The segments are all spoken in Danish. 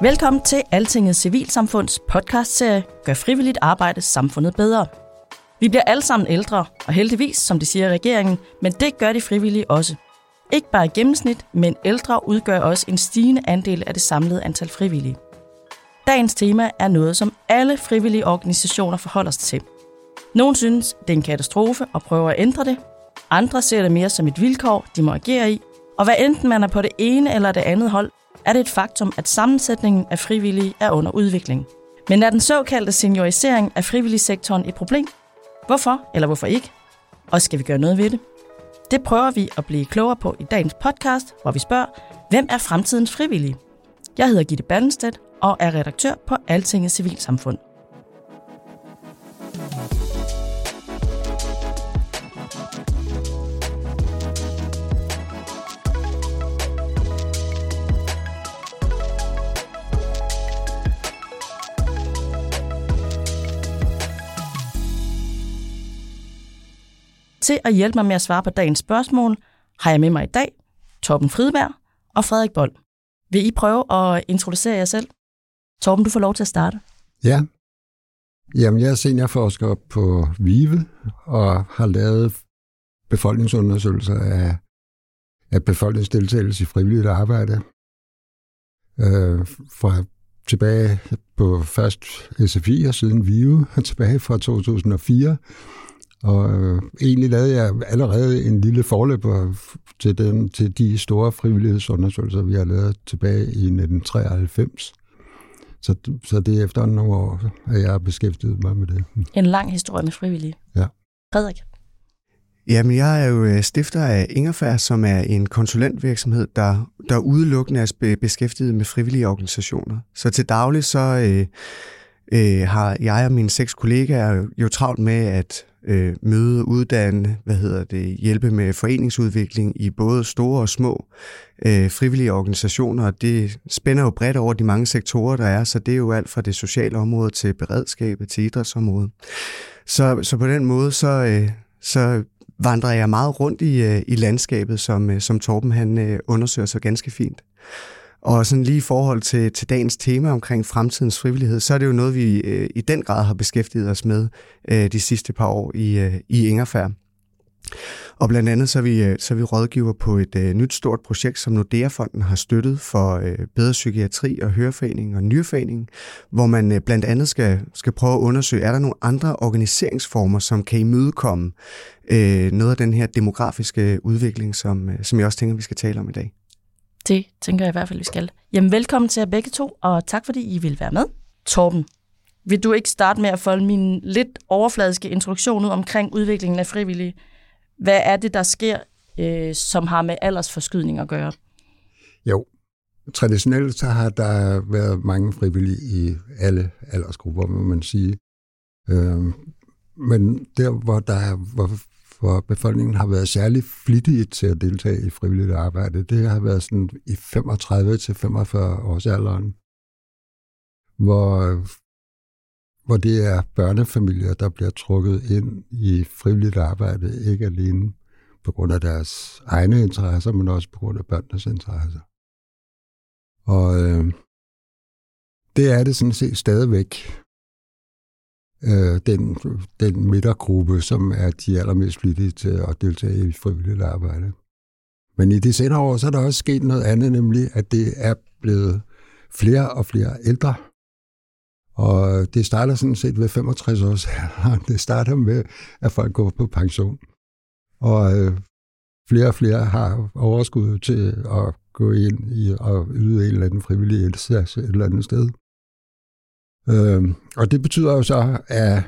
Velkommen til Altinget Civilsamfunds podcastserie Gør frivilligt arbejde samfundet bedre. Vi bliver alle sammen ældre, og heldigvis, som det siger regeringen, men det gør de frivillige også. Ikke bare i gennemsnit, men ældre udgør også en stigende andel af det samlede antal frivillige. Dagens tema er noget, som alle frivillige organisationer forholder sig til. Nogle synes, det er en katastrofe og prøver at ændre det. Andre ser det mere som et vilkår, de må agere i. Og hvad enten man er på det ene eller det andet hold, er det et faktum, at sammensætningen af frivillige er under udvikling. Men er den såkaldte seniorisering af frivilligsektoren et problem? Hvorfor eller hvorfor ikke? Og skal vi gøre noget ved det? Det prøver vi at blive klogere på i dagens podcast, hvor vi spørger, hvem er fremtidens frivillige? Jeg hedder Gitte Ballenstedt og er redaktør på Altinget Civilsamfund. Til at hjælpe mig med at svare på dagens spørgsmål, har jeg med mig i dag Torben Fridberg og Frederik Bold. Vil I prøve at introducere jer selv? Torben, du får lov til at starte. Ja. Jamen, jeg er seniorforsker på VIVE og har lavet befolkningsundersøgelser af, af befolkningsdeltagelse i frivilligt arbejde. Øh, fra tilbage på først SFI og siden VIVE, tilbage fra 2004 og øh, egentlig lavede jeg allerede en lille forløber til, den, til de store frivillighedsundersøgelser, vi har lavet tilbage i 1993. Så, så det er efter nogle år, at jeg har beskæftiget mig med det. En lang historie med frivillige. Ja. Frederik? Jamen, jeg er jo øh, stifter af Ingerfær, som er en konsulentvirksomhed, der, der udelukkende er beskæftiget med frivillige organisationer. Så til daglig så øh, øh, har jeg og mine seks kollegaer jo travlt med at øh, møde, uddanne, hvad hedder det, hjælpe med foreningsudvikling i både store og små øh, frivillige organisationer. Det spænder jo bredt over de mange sektorer, der er, så det er jo alt fra det sociale område til beredskabet til idrætsområdet. Så, så på den måde, så, øh, så vandrer jeg meget rundt i, øh, i landskabet, som, øh, som Torben han øh, undersøger så ganske fint. Og sådan lige i forhold til, til dagens tema omkring fremtidens frivillighed, så er det jo noget, vi øh, i den grad har beskæftiget os med øh, de sidste par år i, øh, i Ingerfærd. Og blandt andet så er vi, øh, så er vi rådgiver på et øh, nyt stort projekt, som Nordea-fonden har støttet for øh, bedre psykiatri og høreforening og nyreforening, hvor man øh, blandt andet skal, skal prøve at undersøge, er der nogle andre organiseringsformer, som kan imødekomme øh, noget af den her demografiske udvikling, som, øh, som jeg også tænker, vi skal tale om i dag. Det tænker jeg i hvert fald, vi skal. Jamen, velkommen til jer begge to, og tak fordi I vil være med. Torben, vil du ikke starte med at folde min lidt overfladiske introduktion ud omkring udviklingen af frivillige? Hvad er det, der sker, øh, som har med aldersforskydning at gøre? Jo, traditionelt så har der været mange frivillige i alle aldersgrupper, må man sige. Øh, men der, hvor der var hvor befolkningen har været særlig flittige til at deltage i frivilligt arbejde, det har været sådan i 35 til 45 års alderen, hvor, hvor det er børnefamilier, der bliver trukket ind i frivilligt arbejde, ikke alene på grund af deres egne interesser, men også på grund af børnenes interesser. Og øh, det er det sådan set stadigvæk øh, den, den midtergruppe, som er de allermest flittige til at deltage i frivilligt arbejde. Men i de senere år, så er der også sket noget andet, nemlig at det er blevet flere og flere ældre. Og det starter sådan set ved 65 års alderen. Det starter med, at folk går på pension. Og øh, flere og flere har overskud til at gå ind i og yde en eller anden frivillig indsats et eller andet sted. Øh, og det betyder jo så, at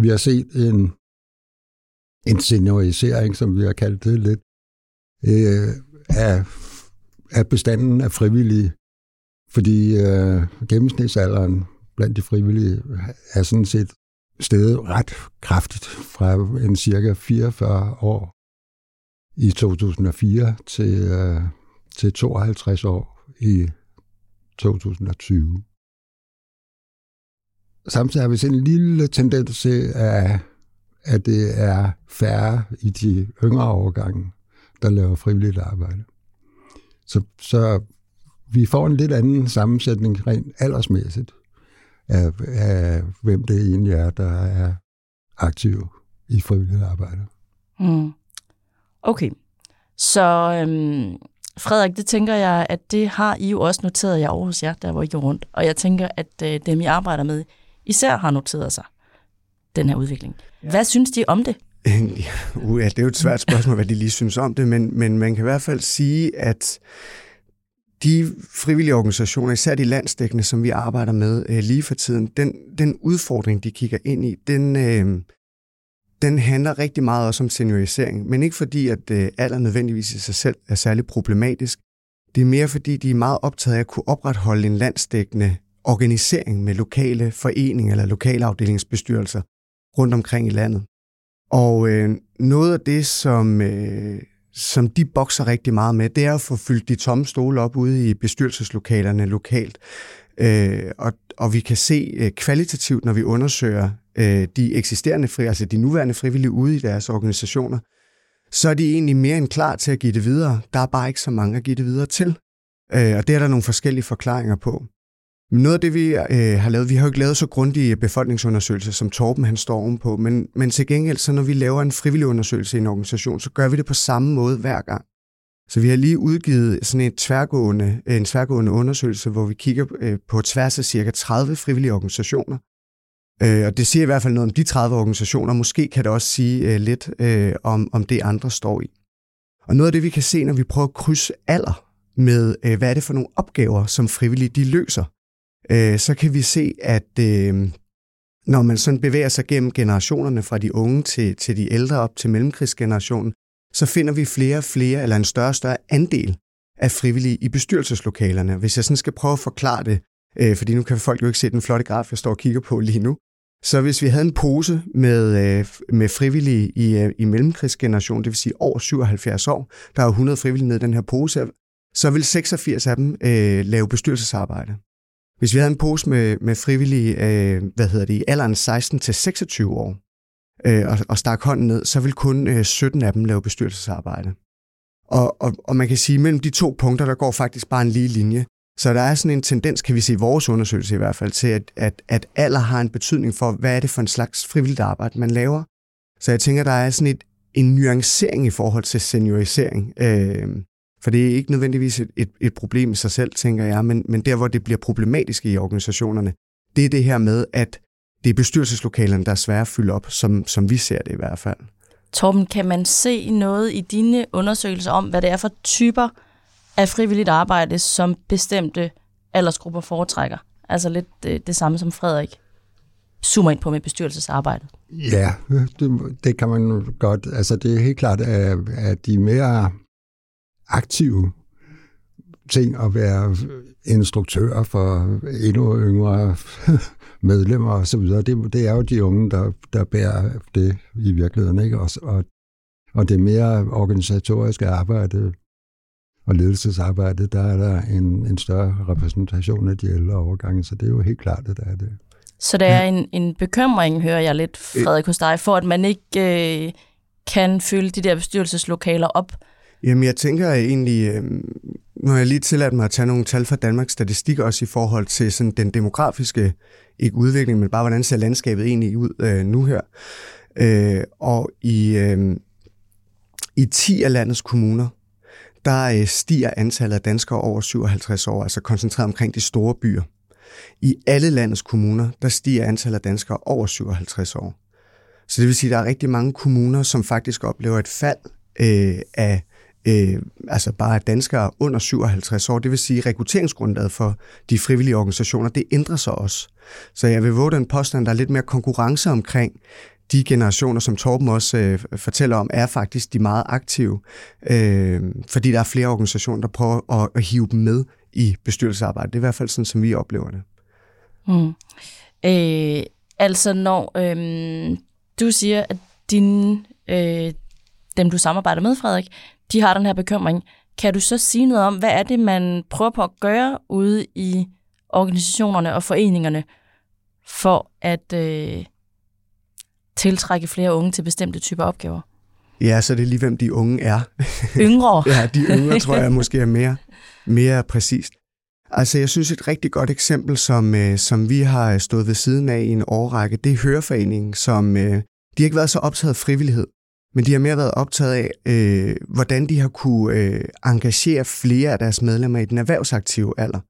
vi har set en, en seniorisering, som vi har kaldt det lidt, øh, af, af bestanden af frivillige. Fordi øh, gennemsnitsalderen blandt de frivillige er sådan set steget ret kraftigt fra en cirka 44 år i 2004 til, øh, til 52 år i 2020. Samtidig har vi set en lille tendens til, at, at det er færre i de yngre årgange, der laver frivilligt arbejde. Så, så vi får en lidt anden sammensætning rent aldersmæssigt af, af hvem det egentlig er, der er aktiv i frivilligt arbejde. Mm. Okay. Så øhm, Frederik, det tænker jeg, at det har I jo også noteret jer over hos jer, der hvor I går rundt. Og jeg tænker, at øh, dem, I arbejder med, især har noteret sig den her udvikling. Ja. Hvad synes de om det? Uh, ja, det er jo et svært spørgsmål, hvad de lige synes om det, men, men man kan i hvert fald sige, at de frivillige organisationer, især de landsdækkende, som vi arbejder med øh, lige for tiden, den, den udfordring, de kigger ind i, den, øh, den handler rigtig meget også om seniorisering, men ikke fordi, at øh, alder nødvendigvis i sig selv er særlig problematisk. Det er mere fordi, de er meget optaget af at kunne opretholde en landsdækkende organisering med lokale foreninger eller lokale afdelingsbestyrelser rundt omkring i landet. Og øh, noget af det, som, øh, som de bokser rigtig meget med, det er at få fyldt de tomme stole op ude i bestyrelseslokalerne lokalt. Øh, og, og vi kan se øh, kvalitativt, når vi undersøger øh, de eksisterende fri, altså de nuværende frivillige ude i deres organisationer, så er de egentlig mere end klar til at give det videre. Der er bare ikke så mange at give det videre til. Øh, og det er der nogle forskellige forklaringer på. Noget af det, vi øh, har lavet, vi har jo ikke lavet så grundige befolkningsundersøgelser, som Torben han står ovenpå, men, men til gengæld, så når vi laver en frivillig undersøgelse i en organisation, så gør vi det på samme måde hver gang. Så vi har lige udgivet sådan en tværgående, øh, en tværgående undersøgelse, hvor vi kigger øh, på tværs af cirka 30 frivillige organisationer. Øh, og det siger i hvert fald noget om de 30 organisationer. Måske kan det også sige øh, lidt øh, om, om det, andre står i. Og noget af det, vi kan se, når vi prøver at krydse alder med, øh, hvad er det for nogle opgaver, som frivillige de løser, øh, så kan vi se, at øh, når man sådan bevæger sig gennem generationerne fra de unge til, til de ældre op til mellemkrigsgenerationen, så finder vi flere og flere, eller en større og større andel af frivillige i bestyrelseslokalerne. Hvis jeg sådan skal prøve at forklare det, øh, fordi nu kan folk jo ikke se den flotte graf, jeg står og kigger på lige nu. Så hvis vi havde en pose med, øh, med frivillige i, øh, i mellemkrigsgenerationen, det vil sige over 77 år, der er 100 frivillige ned i den her pose, så vil 86 af dem øh, lave bestyrelsesarbejde. Hvis vi havde en pose med, med frivillige, øh, hvad hedder det, i alderen 16 til 26 år, øh, og, og stak hånden ned, så vil kun øh, 17 af dem lave bestyrelsesarbejde. Og, og, og man kan sige, at mellem de to punkter, der går faktisk bare en lige linje. Så der er sådan en tendens, kan vi se i vores undersøgelse i hvert fald, til at, at, at alder har en betydning for, hvad er det for en slags frivilligt arbejde, man laver. Så jeg tænker, der er sådan et, en nuancering i forhold til seniorisering. Øh, for det er ikke nødvendigvis et, et, et problem i sig selv, tænker jeg, men, men der, hvor det bliver problematisk i organisationerne, det er det her med, at det er bestyrelseslokalerne, der er svære at fylde op, som, som vi ser det i hvert fald. Torben, kan man se noget i dine undersøgelser om, hvad det er for typer af frivilligt arbejde, som bestemte aldersgrupper foretrækker? Altså lidt det, det samme som Frederik zoomer ind på med bestyrelsesarbejdet. Ja, det, det kan man godt. Altså det er helt klart, at, at de mere aktive ting at være instruktør for endnu yngre medlemmer og så videre. Det, det er jo de unge, der, der bærer det i virkeligheden. Ikke? Og, og, og det mere organisatoriske arbejde og ledelsesarbejde, der er der en, en større repræsentation af de ældre overgange, så det er jo helt klart, at der er det. Så der er en, en bekymring, hører jeg lidt, Frederik, hos dig, for at man ikke øh, kan fylde de der bestyrelseslokaler op Jamen, jeg tænker egentlig, øh, nu har jeg lige tilladt mig at tage nogle tal fra Danmarks Statistik også i forhold til sådan den demografiske, ikke udvikling, men bare hvordan ser landskabet egentlig ud øh, nu her. Øh, og i, øh, i 10 af landets kommuner, der øh, stiger antallet af danskere over 57 år, altså koncentreret omkring de store byer. I alle landets kommuner, der stiger antallet af danskere over 57 år. Så det vil sige, at der er rigtig mange kommuner, som faktisk oplever et fald øh, af øh, altså bare danskere under 57 år. Det vil sige, at rekrutteringsgrundlaget for de frivillige organisationer, det ændrer sig også. Så jeg vil våge den påstand, der er lidt mere konkurrence omkring de generationer, som Torben også øh, fortæller om, er faktisk de meget aktive, øh, fordi der er flere organisationer, der prøver at, at hive dem med i bestyrelsesarbejdet. Det er i hvert fald sådan, som vi oplever det. Mm. Øh, altså når øh, du siger, at din, øh, dem du samarbejder med, Frederik, de har den her bekymring. Kan du så sige noget om, hvad er det, man prøver på at gøre ude i organisationerne og foreningerne for at øh, tiltrække flere unge til bestemte typer opgaver? Ja, så det er lige, hvem de unge er. Yngre? ja, de yngre tror jeg måske er mere, mere præcist. Altså, jeg synes et rigtig godt eksempel, som, øh, som vi har stået ved siden af i en årrække, det er Høreforeningen, som øh, de har ikke været så optaget af frivillighed, men de har mere været optaget af, øh, hvordan de har kunne øh, engagere flere af deres medlemmer i den erhvervsaktive alder.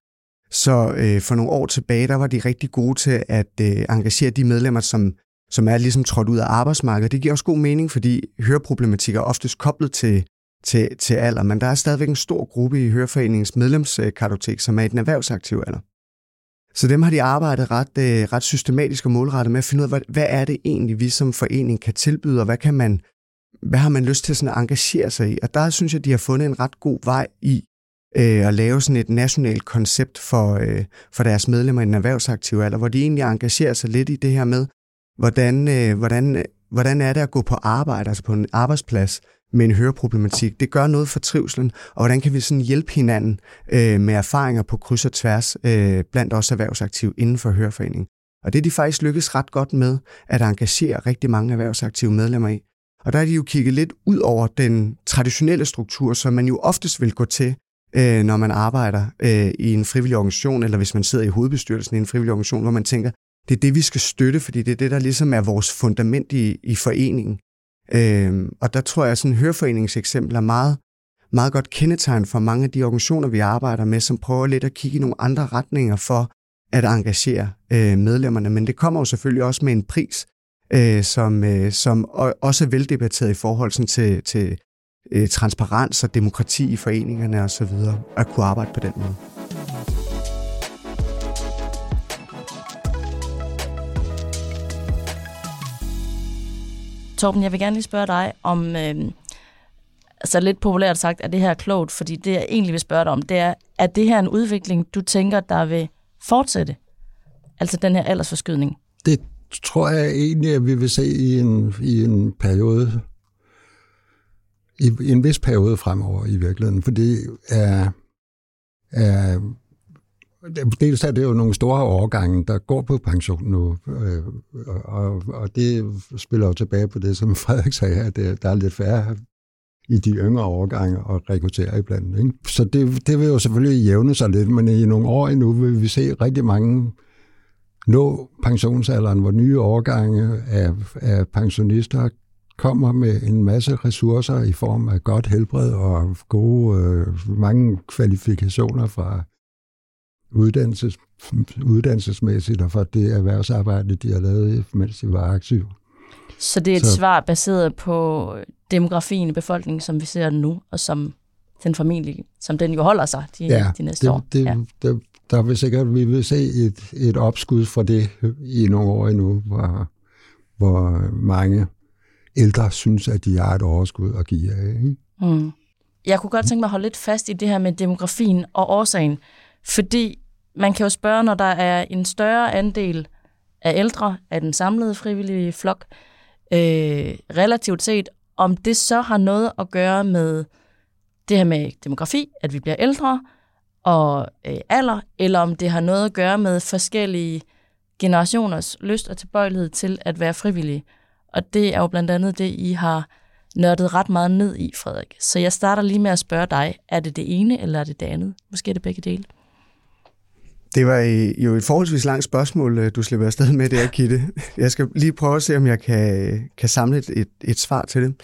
Så øh, for nogle år tilbage, der var de rigtig gode til at øh, engagere de medlemmer, som, som er ligesom trådt ud af arbejdsmarkedet. Det giver også god mening, fordi høreproblematik er oftest koblet til, til, til alder, men der er stadigvæk en stor gruppe i Høreforeningens medlemskartotek, som er i den erhvervsaktive alder. Så dem har de arbejdet ret, øh, ret systematisk og målrettet med at finde ud af, hvad, hvad er det egentlig, vi som forening kan tilbyde, og hvad, kan man, hvad har man lyst til sådan at engagere sig i? Og der synes jeg, de har fundet en ret god vej i øh, at lave sådan et nationalt koncept for, øh, for deres medlemmer i den erhvervsaktive alder, hvor de egentlig engagerer sig lidt i det her med, hvordan, øh, hvordan, hvordan er det at gå på arbejde, altså på en arbejdsplads, med en høreproblematik. Det gør noget for trivselen, og hvordan kan vi sådan hjælpe hinanden øh, med erfaringer på kryds og tværs øh, blandt os erhvervsaktive inden for høreforeningen. Og det er de faktisk lykkes ret godt med at engagere rigtig mange erhvervsaktive medlemmer i. Og der er de jo kigget lidt ud over den traditionelle struktur, som man jo oftest vil gå til, øh, når man arbejder øh, i en frivillig organisation, eller hvis man sidder i hovedbestyrelsen i en frivillig organisation, hvor man tænker, det er det, vi skal støtte, fordi det er det, der ligesom er vores fundament i, i foreningen. Øh, og der tror jeg, at sådan en høreforeningseksempel er meget, meget godt kendetegn for mange af de organisationer, vi arbejder med, som prøver lidt at kigge i nogle andre retninger for at engagere øh, medlemmerne. Men det kommer jo selvfølgelig også med en pris, øh, som, øh, som også er veldebatteret i forhold sådan til, til øh, transparens og demokrati i foreningerne osv., at kunne arbejde på den måde. Torben, jeg vil gerne lige spørge dig om, øh, altså lidt populært sagt, er det her klogt? Fordi det, jeg egentlig vil spørge dig om, det er, er det her en udvikling, du tænker, der vil fortsætte? Altså den her aldersforskydning? Det tror jeg egentlig, at vi vil se i en, i en periode, i, i en vis periode fremover i virkeligheden, for det er, er dels er det jo nogle store årgange, der går på pension nu, øh, og, og det spiller jo tilbage på det, som Frederik sagde, at det, der er lidt færre i de yngre årgange at rekruttere iblandt. Ikke? Så det, det vil jo selvfølgelig jævne sig lidt, men i nogle år endnu vil vi se rigtig mange nå pensionsalderen, hvor nye årgange af, af pensionister kommer med en masse ressourcer i form af godt helbred og gode, øh, mange kvalifikationer fra uddannelses, uddannelsesmæssigt og for det erhvervsarbejde, de har lavet, mens de var aktive. Så det er et Så, svar baseret på demografien i befolkningen, som vi ser nu, og som den formentlig, som den jo holder sig de, ja, de næste det, år. Det, ja. det, der vil sikkert, vi vil se et, et opskud fra det i nogle år endnu, hvor, hvor mange ældre synes, at de har et overskud at give af. Ikke? Mm. Jeg kunne godt tænke mig at holde lidt fast i det her med demografien og årsagen, fordi man kan jo spørge, når der er en større andel af ældre af den samlede frivillige flok, øh, relativt set, om det så har noget at gøre med det her med demografi, at vi bliver ældre, og øh, alder, eller om det har noget at gøre med forskellige generationers lyst og tilbøjelighed til at være frivillige. Og det er jo blandt andet det, I har nørdet ret meget ned i, Frederik. Så jeg starter lige med at spørge dig, er det det ene, eller er det det andet? Måske er det begge dele. Det var jo et forholdsvis langt spørgsmål, øh, du slipper afsted med det, Kitte. Jeg skal lige prøve at se, om jeg kan, kan samle et, et, et svar til det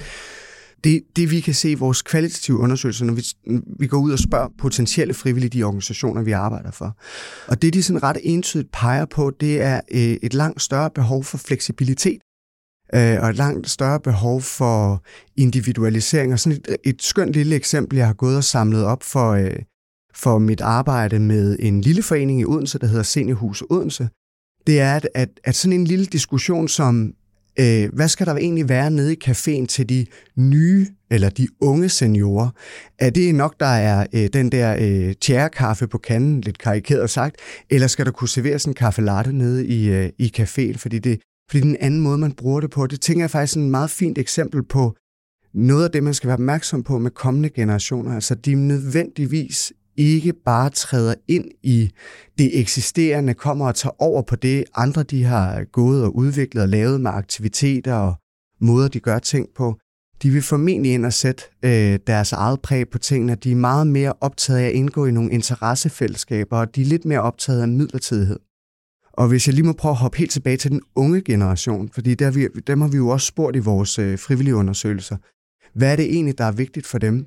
det. Det vi kan se i vores kvalitative undersøgelser, når vi, vi går ud og spørger potentielle frivillige de organisationer, vi arbejder for. Og det, de sådan ret entydigt peger på, det er øh, et langt større behov for fleksibilitet øh, og et langt større behov for individualisering. Og sådan et, et skønt lille eksempel, jeg har gået og samlet op for, øh, for mit arbejde med en lille forening i Odense, der hedder Seniorhus Odense, det er, at, at, at sådan en lille diskussion som, øh, hvad skal der egentlig være nede i caféen til de nye eller de unge seniorer? Er det nok, der er øh, den der øh, tjærekaffe på kanden, lidt karikeret sagt, eller skal der kunne serveres en kaffe latte nede i, øh, i caféen, fordi det fordi den anden måde, man bruger det på, det tænker jeg faktisk er en meget fint eksempel på noget af det, man skal være opmærksom på med kommende generationer. Altså, de nødvendigvis ikke bare træder ind i det eksisterende, kommer og tager over på det, andre de har gået og udviklet og lavet med aktiviteter og måder, de gør ting på. De vil formentlig ind og sætte øh, deres eget præg på tingene. De er meget mere optaget af at indgå i nogle interessefællesskaber, og de er lidt mere optaget af midlertidighed. Og hvis jeg lige må prøve at hoppe helt tilbage til den unge generation, fordi der vi, dem har vi jo også spurgt i vores øh, frivillige undersøgelser. Hvad er det egentlig, der er vigtigt for dem?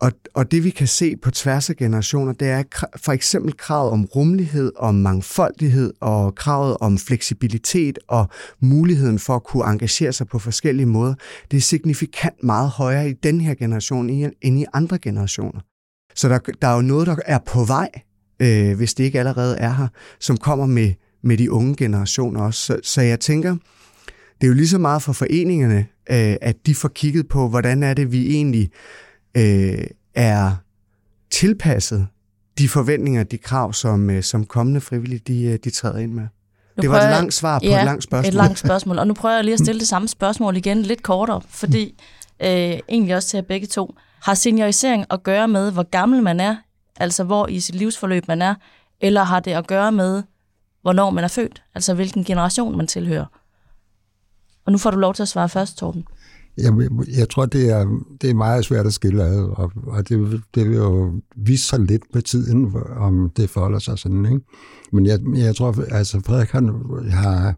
Og, og det vi kan se på tværs af generationer, det er for eksempel kravet om rummelighed, om mangfoldighed og kravet om fleksibilitet og muligheden for at kunne engagere sig på forskellige måder. Det er signifikant meget højere i den her generation end i andre generationer. Så der, der er jo noget, der er på vej, øh, hvis det ikke allerede er her, som kommer med, med de unge generationer også. Så, så jeg tænker, det er jo lige så meget for foreningerne, øh, at de får kigget på, hvordan er det, vi egentlig øh, er tilpasset de forventninger, de krav, som, øh, som kommende frivillige de, øh, de træder ind med. Nu det var et langt svar på ja, et langt spørgsmål. et langt spørgsmål. Og nu prøver jeg lige at stille det samme spørgsmål igen, lidt kortere, fordi øh, egentlig også til at begge to. Har seniorisering at gøre med, hvor gammel man er, altså hvor i sit livsforløb man er, eller har det at gøre med, hvornår man er født, altså hvilken generation man tilhører? Og nu får du lov til at svare først, Torben. Jeg, jeg tror, det er, det er meget svært at skille ad, og, og det, det vil jo vise sig lidt med tiden, om det forholder sig sådan. Ikke? Men jeg, jeg tror, altså Frederik han har,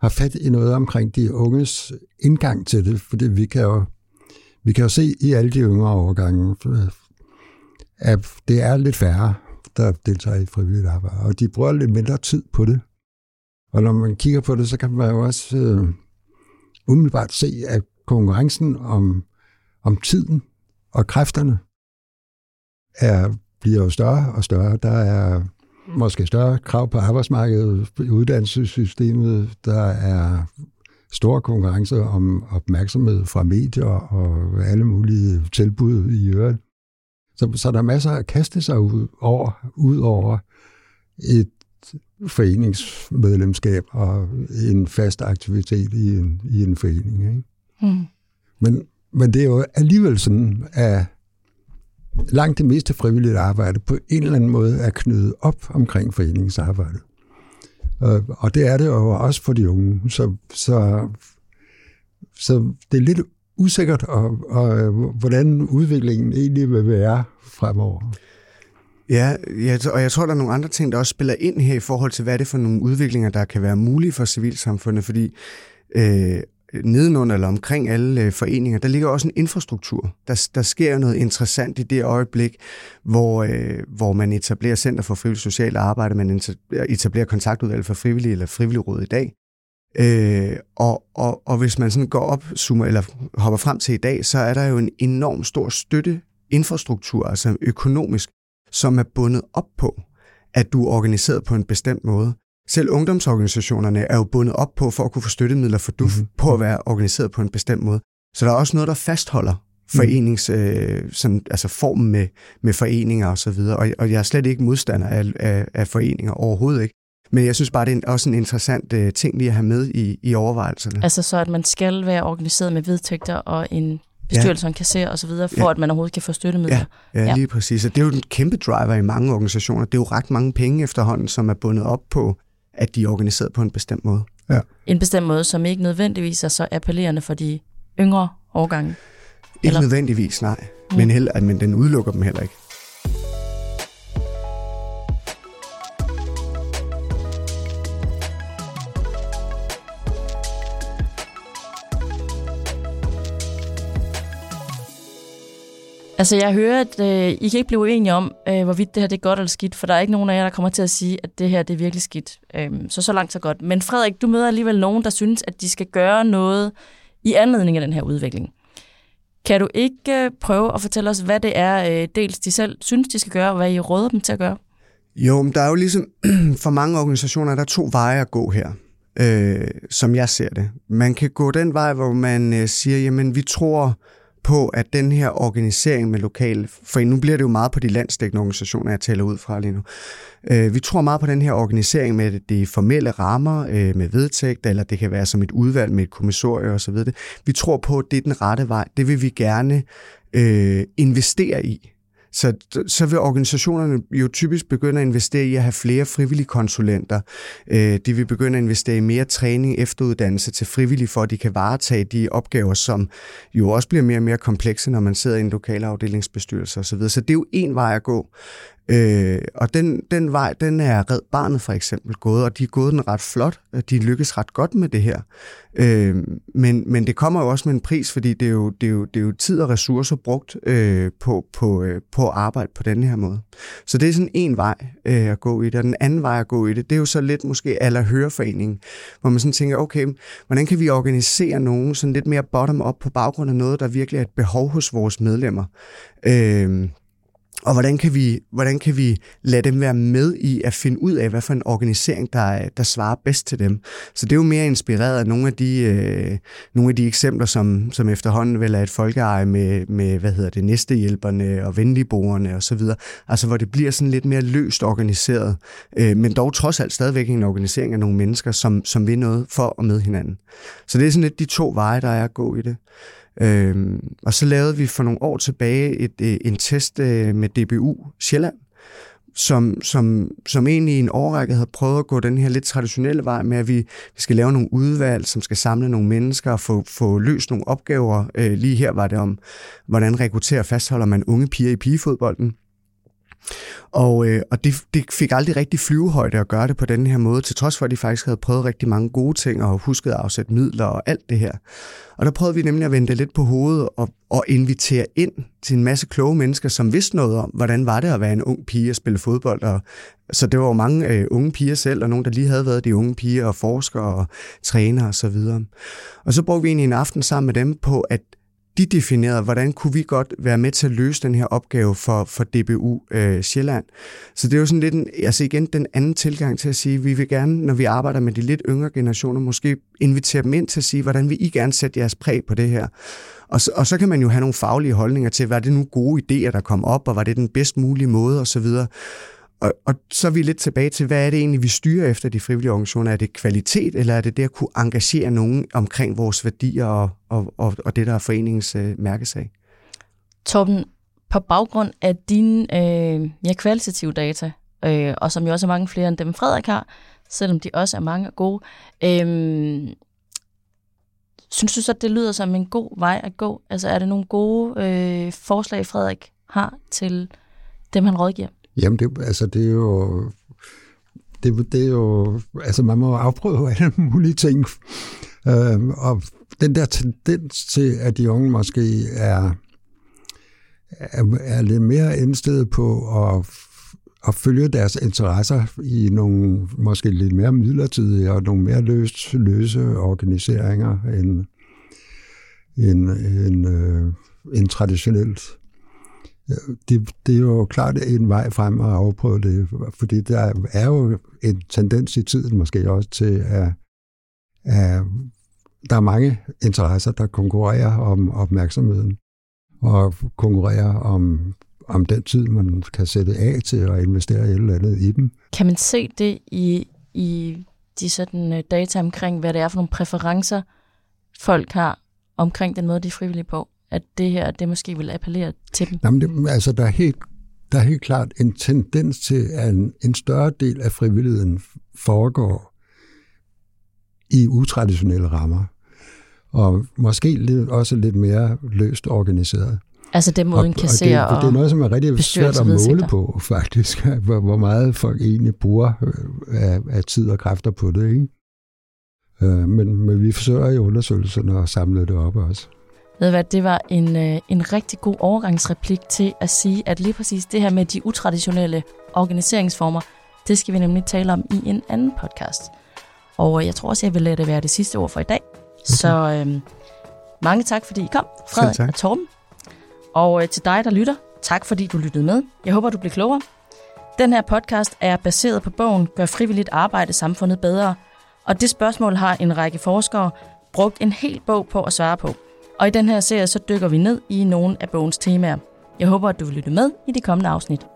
har fat i noget omkring de unges indgang til det, fordi vi kan jo, vi kan jo se i alle de yngre overgange, at det er lidt færre, der deltager i frivilligt arbejde, og de bruger lidt mindre tid på det. Og når man kigger på det, så kan man jo også øh, umiddelbart se, at konkurrencen om, om tiden og kræfterne er, bliver jo større og større. Der er måske større krav på arbejdsmarkedet, i uddannelsessystemet. Der er stor konkurrence om opmærksomhed fra medier og alle mulige tilbud i øvrigt. Så, så der er masser at kaste sig ud over, ud over et foreningsmedlemskab og en fast aktivitet i en, i en forening. Ikke? Mm. Men, men det er jo alligevel sådan, at langt det meste frivilligt arbejde på en eller anden måde er knyttet op omkring foreningsarbejde. Og, øh, og det er det jo også for de unge. Så, så, så det er lidt usikkert, og, og, øh, hvordan udviklingen egentlig vil være fremover. Ja, ja, og jeg tror, der er nogle andre ting, der også spiller ind her i forhold til, hvad det er for nogle udviklinger, der kan være mulige for civilsamfundet, fordi øh, nedenunder eller omkring alle øh, foreninger, der ligger også en infrastruktur. Der, der sker noget interessant i det øjeblik, hvor, øh, hvor man etablerer Center for Frivillig Social Arbejde, man etablerer kontaktudvalg for frivillige eller frivilligråd i dag. Øh, og, og, og hvis man sådan går op, zoomer, eller hopper frem til i dag, så er der jo en enorm stor støtte infrastruktur, altså økonomisk, som er bundet op på, at du er organiseret på en bestemt måde. Selv ungdomsorganisationerne er jo bundet op på for at kunne få støttemidler for DUF mm-hmm. på at være organiseret på en bestemt måde. Så der er også noget, der fastholder mhm. forenings, øh, sådan, altså formen med, med foreninger og så videre. Og, og jeg er slet ikke modstander af, af, af foreninger overhovedet ikke. Men jeg synes bare, det er også en interessant øh, ting lige at have med i, i overvejelserne. Altså så, at man skal være organiseret med vedtægter og en bestyrelse, ja. kasserer osv., for ja. at man overhovedet kan få støttemidler. Ja, ja, lige præcis. Og det er jo en kæmpe driver i mange organisationer. Det er jo ret mange penge efterhånden, som er bundet op på at de er organiseret på en bestemt måde. Ja. En bestemt måde, som ikke nødvendigvis er så appellerende for de yngre årgange? Ikke Eller? nødvendigvis, nej. Mm. Men, heller, men den udelukker dem heller ikke. Altså, jeg hører, at øh, I kan ikke blive uenige om, øh, hvorvidt det her det er godt eller skidt, for der er ikke nogen af jer, der kommer til at sige, at det her det er virkelig skidt. Øh, så så langt så godt. Men Frederik, du møder alligevel nogen, der synes, at de skal gøre noget i anledning af den her udvikling. Kan du ikke øh, prøve at fortælle os, hvad det er, øh, dels de selv synes, de skal gøre, og hvad I råder dem til at gøre? Jo, men der er jo ligesom, for mange organisationer, der er to veje at gå her, øh, som jeg ser det. Man kan gå den vej, hvor man øh, siger, jamen vi tror, på, at den her organisering med lokale, for nu bliver det jo meget på de landsdækkende organisationer, jeg taler ud fra lige nu. Øh, vi tror meget på den her organisering med de formelle rammer, øh, med vedtægt, eller det kan være som et udvalg med et kommissorie osv. Vi tror på, at det er den rette vej. Det vil vi gerne øh, investere i så, så vil organisationerne jo typisk begynde at investere i at have flere frivillige konsulenter. Øh, de vil begynde at investere i mere træning, efteruddannelse til frivillige, for at de kan varetage de opgaver, som jo også bliver mere og mere komplekse, når man sidder i en lokal afdelingsbestyrelse osv. Så det er jo en vej at gå. Øh, og den, den vej, den er Red Barnet for eksempel gået, og de er gået den ret flot. De lykkes ret godt med det her. Øh, men, men det kommer jo også med en pris, fordi det er jo, det er jo, det er jo tid og ressourcer brugt øh, på, på, øh, på at arbejde på den her måde. Så det er sådan en vej øh, at gå i det, og den anden vej at gå i det, det er jo så lidt måske aller høreforeningen, hvor man sådan tænker, okay, hvordan kan vi organisere nogen sådan lidt mere bottom-up på baggrund af noget, der virkelig er et behov hos vores medlemmer. Øh, og hvordan kan, vi, hvordan kan vi lade dem være med i at finde ud af, hvad for en organisering, der, der svarer bedst til dem? Så det er jo mere inspireret af nogle af de, øh, nogle af de eksempler, som, som efterhånden vel er et folkeeje med, med hvad hedder det, næstehjælperne og venligboerne osv. Altså hvor det bliver sådan lidt mere løst organiseret, øh, men dog trods alt stadigvæk en organisering af nogle mennesker, som, som vil noget for og med hinanden. Så det er sådan lidt de to veje, der er at gå i det. Øhm, og så lavede vi for nogle år tilbage et, et, øh, en test øh, med DBU Sjælland, som, som, som egentlig i en årrække havde prøvet at gå den her lidt traditionelle vej med, at vi, vi skal lave nogle udvalg, som skal samle nogle mennesker og få, få løst nogle opgaver. Øh, lige her var det om, hvordan rekrutterer og fastholder man unge piger i pigefodbolden. Og, øh, og det, det fik aldrig rigtig flyvehøjde at gøre det på den her måde, til trods for, at de faktisk havde prøvet rigtig mange gode ting og husket at afsætte midler og alt det her. Og der prøvede vi nemlig at vende det lidt på hovedet og, og invitere ind til en masse kloge mennesker, som vidste noget om, hvordan var det at være en ung pige og spille fodbold. Og, så det var jo mange øh, unge piger selv, og nogen, der lige havde været de unge piger og forskere og trænere osv. Og, så videre. og så brugte vi egentlig en aften sammen med dem på at de definerede, hvordan kunne vi godt være med til at løse den her opgave for, for DBU øh, Sjælland. Så det er jo sådan lidt en, altså igen den anden tilgang til at sige, at vi vil gerne, når vi arbejder med de lidt yngre generationer, måske invitere dem ind til at sige, hvordan vil I gerne sætte jeres præg på det her? Og så, og så kan man jo have nogle faglige holdninger til, hvad er det nu gode idéer, der kom op, og var det den bedst mulige måde osv., og, og så er vi lidt tilbage til, hvad er det egentlig, vi styrer efter de frivillige organisationer? Er det kvalitet, eller er det det at kunne engagere nogen omkring vores værdier og, og, og, og det, der er foreningens øh, mærkesag? Torben, på baggrund af dine øh, ja, kvalitative data, øh, og som jo også er mange flere end dem Frederik har, selvom de også er mange og gode, øh, synes du så, at det lyder som en god vej at gå? Altså er det nogle gode øh, forslag, Frederik har til dem, han rådgiver? Jamen, det, altså, det er jo... Det, det er jo... Altså, man må afprøve alle mulige ting. Øh, og den der tendens til, at de unge måske er, er, er lidt mere indstillet på at, at følge deres interesser i nogle måske lidt mere midlertidige og nogle mere løs, løse organiseringer end, end, end, øh, end traditionelt det, det er jo klart en vej frem at afprøve det, fordi der er jo en tendens i tiden måske også til, at, at der er mange interesser, der konkurrerer om opmærksomheden, og konkurrerer om, om den tid, man kan sætte af til at investere et eller andet i dem. Kan man se det i, i de sådan øh, data omkring, hvad det er for nogle præferencer, folk har omkring den måde, de er frivillige på? At det her, det måske vil appellere til dem? Jamen, det, altså, der er helt der er helt klart en tendens til, at en, en større del af frivilligheden foregår i utraditionelle rammer, og måske lidt, også lidt mere løst organiseret. Altså det måden kasserer og, og det, det er noget, som er rigtig svært at måle på, faktisk, hvor, hvor meget folk egentlig bruger øh, af, af tid og kræfter på det. Ikke? Øh, men, men vi forsøger i undersøgelserne at samle det op også. Ved hvad, det var en, øh, en rigtig god overgangsreplik til at sige, at lige præcis det her med de utraditionelle organiseringsformer, det skal vi nemlig tale om i en anden podcast. Og jeg tror også, jeg vil lade det være det sidste ord for i dag. Okay. Så øh, mange tak, fordi I kom, Frederik og Torben. Og øh, til dig, der lytter, tak fordi du lyttede med. Jeg håber, du bliver klogere. Den her podcast er baseret på bogen Gør frivilligt arbejde samfundet bedre. Og det spørgsmål har en række forskere brugt en hel bog på at svare på. Og i den her serie, så dykker vi ned i nogle af bogens temaer. Jeg håber, at du vil lytte med i de kommende afsnit.